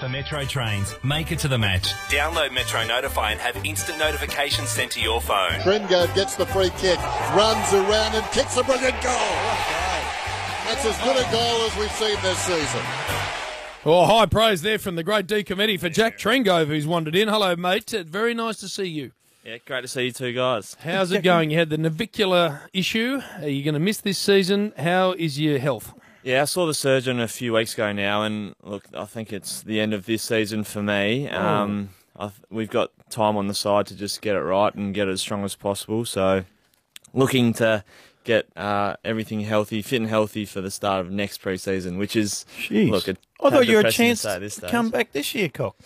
For Metro trains, make it to the match. Download Metro Notify and have instant notifications sent to your phone. Trengove gets the free kick, runs around and kicks a brilliant goal. That's as good a goal as we've seen this season. Well, high praise there from the great Dennis Cometti for Jack Trengove, who's wandered in. Hello, mate. Uh, Very nice to see you. Yeah, great to see you two guys. How's it going? You had the navicular issue. Are you going to miss this season? How is your health? Yeah, I saw the surgeon a few weeks ago now, and look, I think it's the end of this season for me. Um, I, we've got time on the side to just get it right and get it as strong as possible. So, looking to get uh, everything healthy, fit and healthy for the start of next pre-season, which is Jeez. look. I thought you had a to chance at to come back this year, Cock.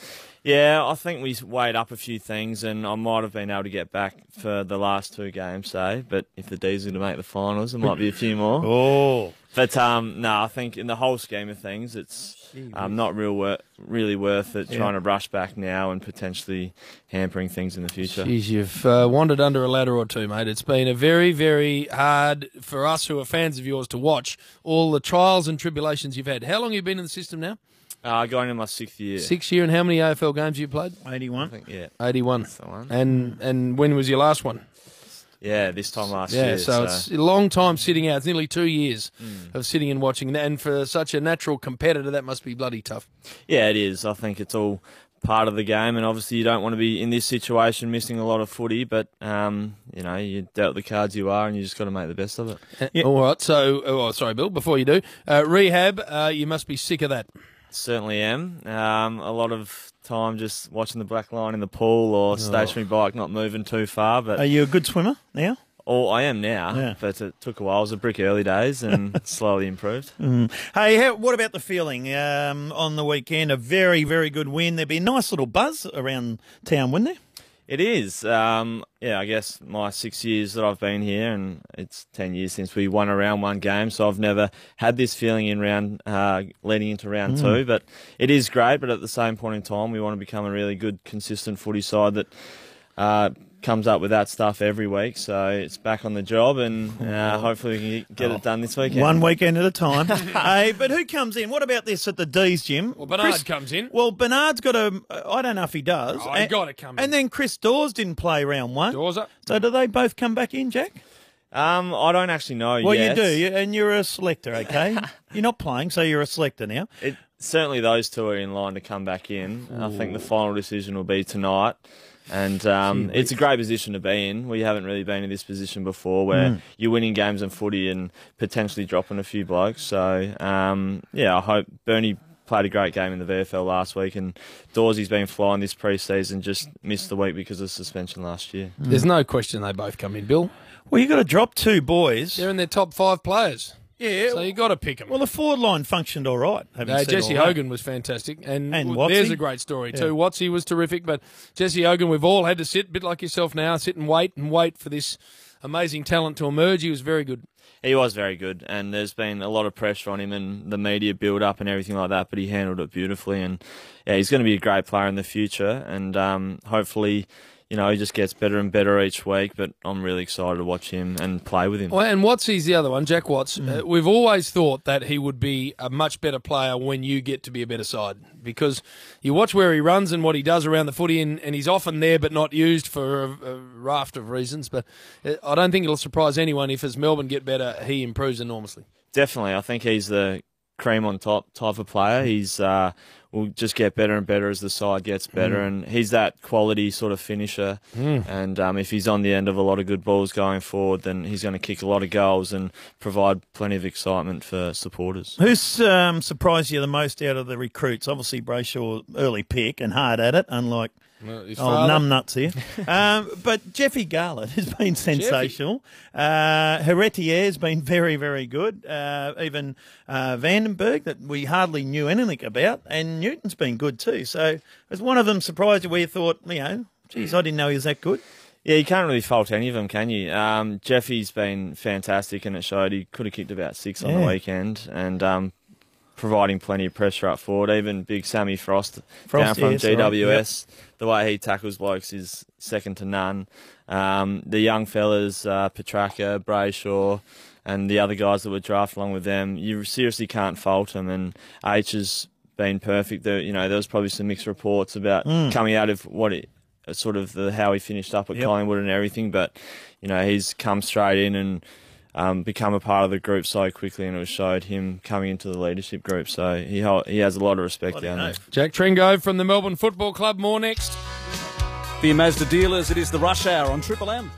Yeah, I think we weighed up a few things, and I might have been able to get back for the last two games, say. But if the D's are going to make the finals, there might be a few more. Oh. But um, no, I think in the whole scheme of things, it's um, not real wor- really worth it trying to rush back now and potentially hampering things in the future. Jeez, you've uh, wandered under a ladder or two, mate. It's been a very, very hard for us who are fans of yours to watch all the trials and tribulations you've had. How long have you been in the system now? Uh, going in my sixth year. Six year, and how many AFL games have you played? 81. I think, yeah, 81. the one. And and when was your last one? yeah, this time last Yeah, year. so, it's a long time sitting out. It's nearly two years Mm. of sitting and watching. And for such a natural competitor, that must be bloody tough. yeah, it is. I think it's all part of the game, and obviously you don't want to be in this situation, missing a lot of footy. But um, you know, you dealt the cards you are, and you just got to make the best of it. Uh, All right. So, oh, sorry, Bill. Before you do, uh, rehab. Uh, you must be sick of that. Certainly am. Um, a lot of time just watching the black line in the pool or stationary bike, not moving too far. But Are you a good swimmer now? Oh, I am now, Yeah. but it took a while. It was a brick early days and slowly improved. Hey, how, what about the feeling um, on the weekend? A very, very good win. There'd be a nice little buzz around town, wouldn't there? It is. Um, yeah, I guess my six years that I've been here, and it's 10 years since we won a round one game, so I've never had this feeling in round, uh, leading into round two. But it is great, but at the same point in time, we want to become a really good, consistent footy side that uh, comes up with that stuff every week. So it's back on the job, and uh, hopefully we can get it done this weekend. One weekend at a time. hey, but who comes in? What about this at the D's, Jim? Well, Bernard Chris- comes in. Well, Bernard's got a. I don't know if he does. Oh, he And- gotta come in. And then Chris Dawes didn't play round one. Doors up. So do they both come back in, Jack? Um, I don't actually know Well, yet. you do, and you're a selector, okay? you're not playing, so you're a selector now. It, certainly, those two are in line to come back in. I think the final decision will be tonight. And um, it's a great position to be in. We haven't really been in this position before where you're winning games in footy and potentially dropping a few blokes. So, um, yeah, I hope Bernie played a great game in the VFL last week and Dawsey's been flying this pre-season, just missed the week because of suspension last year. There's no question they both come in, Bill. Well, you got to drop two boys. They're in their top five players. Yeah. So you got to pick them. well, the forward line functioned all right. having Uh, Jesse all that. Hogan was fantastic, and, And w- there's a great story Yeah. too. Watsy was terrific, but Jesse Hogan, we've all had to sit, a bit like yourself now, sit and wait and wait for this amazing talent to emerge. He was very good. He was very good, and there's been a lot of pressure on him and the media build up and everything like that. But he handled it beautifully, and yeah, he's going to be a great player in the future. And um, hopefully, you know, he just gets better and better each week. But I'm really excited to watch him and play with him. Well, and Watsy's the other one, Jack Watts. Uh, we've always thought that he would be a much better player when you get to be a better side because you watch where he runs and what he does around the footy, and, and he's often there but not used for a, a raft of reasons. But uh, I don't think it'll surprise anyone if, as Melbourne get better, he improves enormously. Definitely, I think he's the cream on top type of player. He's uh, will just get better and better as the side gets better, and he's that quality sort of finisher. And um, if he's on the end of a lot of good balls going forward, then he's going to kick a lot of goals and provide plenty of excitement for supporters. Who's um, surprised you the most out of the recruits? Obviously, Brayshaw, early pick and hard at it, unlike His Oh, father- numbnuts here. um, but Jeffy Garlett has been sensational. Uh, Heritier's been very, very good. Uh, even uh, Vandenberg, that we hardly knew anything about, and Newton's been good too. So was one of them surprised you where you thought, you know, geez, I didn't know he was that good? Yeah, you can't really fault any of them, can you? Um, Jeffy's been fantastic, and it showed he could have kicked about six on Yeah. the weekend, and um, providing plenty of pressure up forward. Even big Sammy Frost, Frost, down from yes, all right, GWS, the way he tackles blokes is second to none. Um, the young fellas, uh, Petracca, Brayshaw, and the other guys that were drafted along with them, you seriously can't fault them. And H has been perfect. There, you know, there was probably some mixed reports about coming out of what it sort of the how he finished up at Yep. Collingwood and everything, but you know, he's come straight in and. Um, become a part of the group so quickly, and it was showed him coming into the leadership group. So he he has a lot of respect Bloody down there. Jack Trengove from the Melbourne Football Club. More next. For your Mazda dealers, it is the rush hour on Triple M.